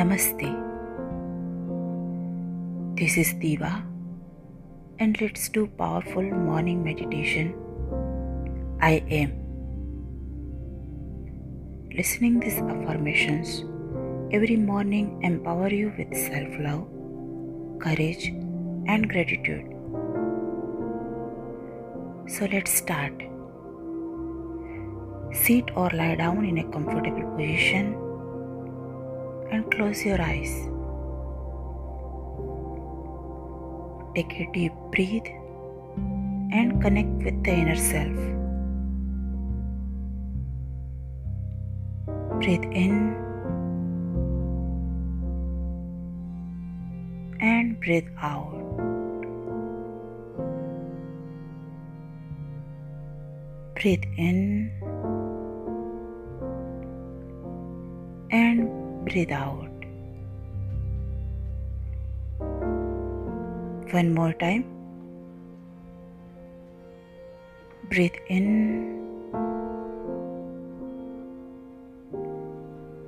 Namaste. This is Diva, and let's do powerful morning meditation. I am. Listening these affirmations every morning empower you with self-love, courage, and gratitude. So let's start. Sit or lie down in a comfortable position and close your eyes. Take a deep breath and connect with the inner self. Breathe in and breathe out. Breathe in and breathe out. One more time. Breathe in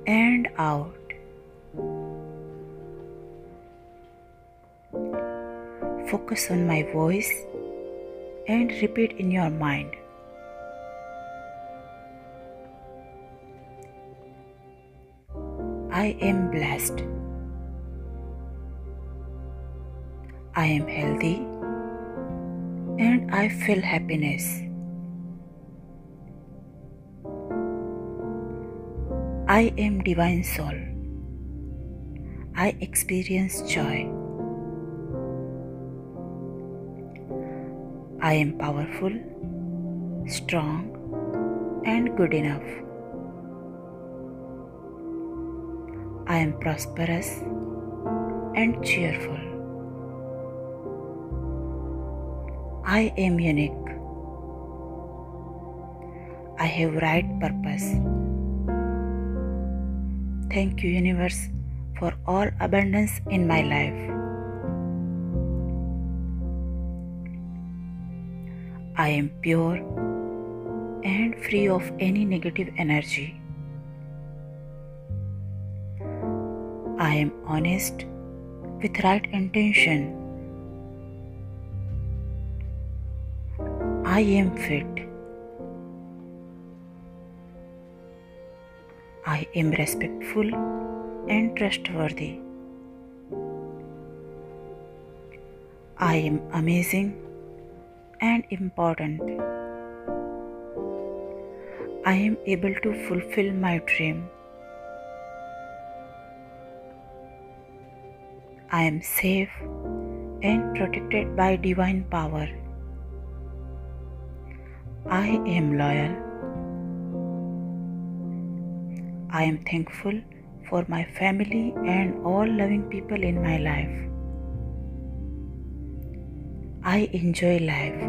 and out. Focus on my voice and repeat in your mind. I am blessed. I am healthy and I feel happiness. I am divine soul. I experience joy. I am powerful, strong, and good enough. I am prosperous and cheerful. I am unique. I have right purpose. Thank you, universe, for all abundance in my life. I am pure and free of any negative energy. I am honest with right intention. I am fit. I am respectful and trustworthy. I am amazing and important. I am able to fulfill my dream. I am safe and protected by divine power. I am loyal. I am thankful for my family and all loving people in my life. I enjoy life.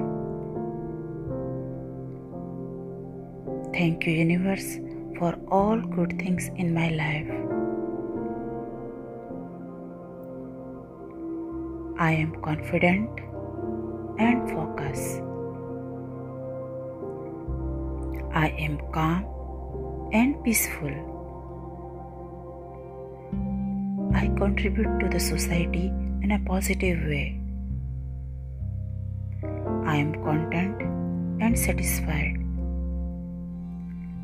Thank you, universe, for all good things in my life. I am confident and focused. I am calm and peaceful. I contribute to the society in a positive way. I am content and satisfied.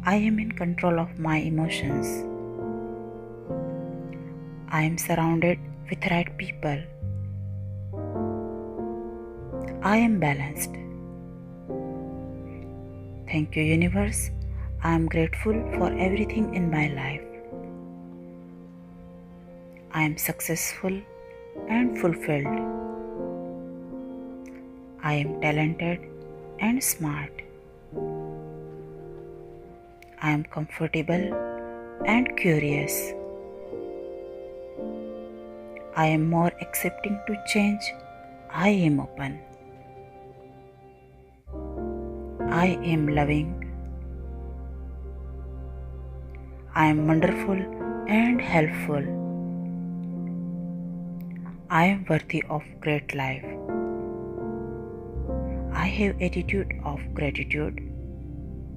I am in control of my emotions. I am surrounded with right people. I am balanced. Thank you, universe. I am grateful for everything in my life. I am successful and fulfilled. I am talented and smart. I am comfortable and curious. I am more accepting to change. I am open. I am loving. I am wonderful and helpful. I am worthy of great life. I have attitude of gratitude.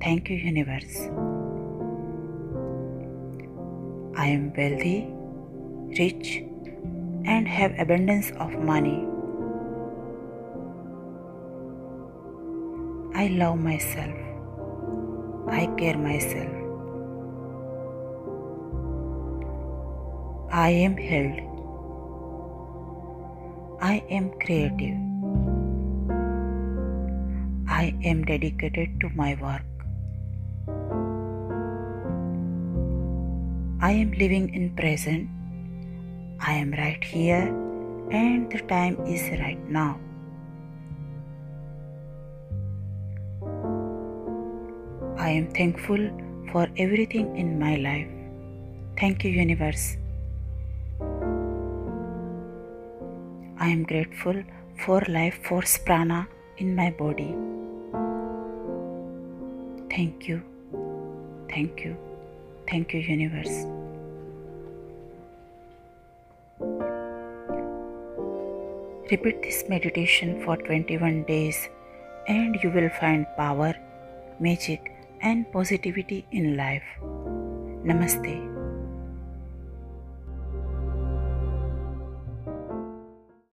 Thank you universe. I am wealthy rich, and have abundance of money. I love myself. I care myself. I am held. I am creative. I am dedicated to my work. I am living in present. I am right here and the time is right now. I am thankful for everything in my life. Thank you, universe. I am grateful for life force prana in my body. Thank you. Thank you. Thank you, universe. Repeat this meditation for 21 days and you will find power, magic, and positivity in life. Namaste.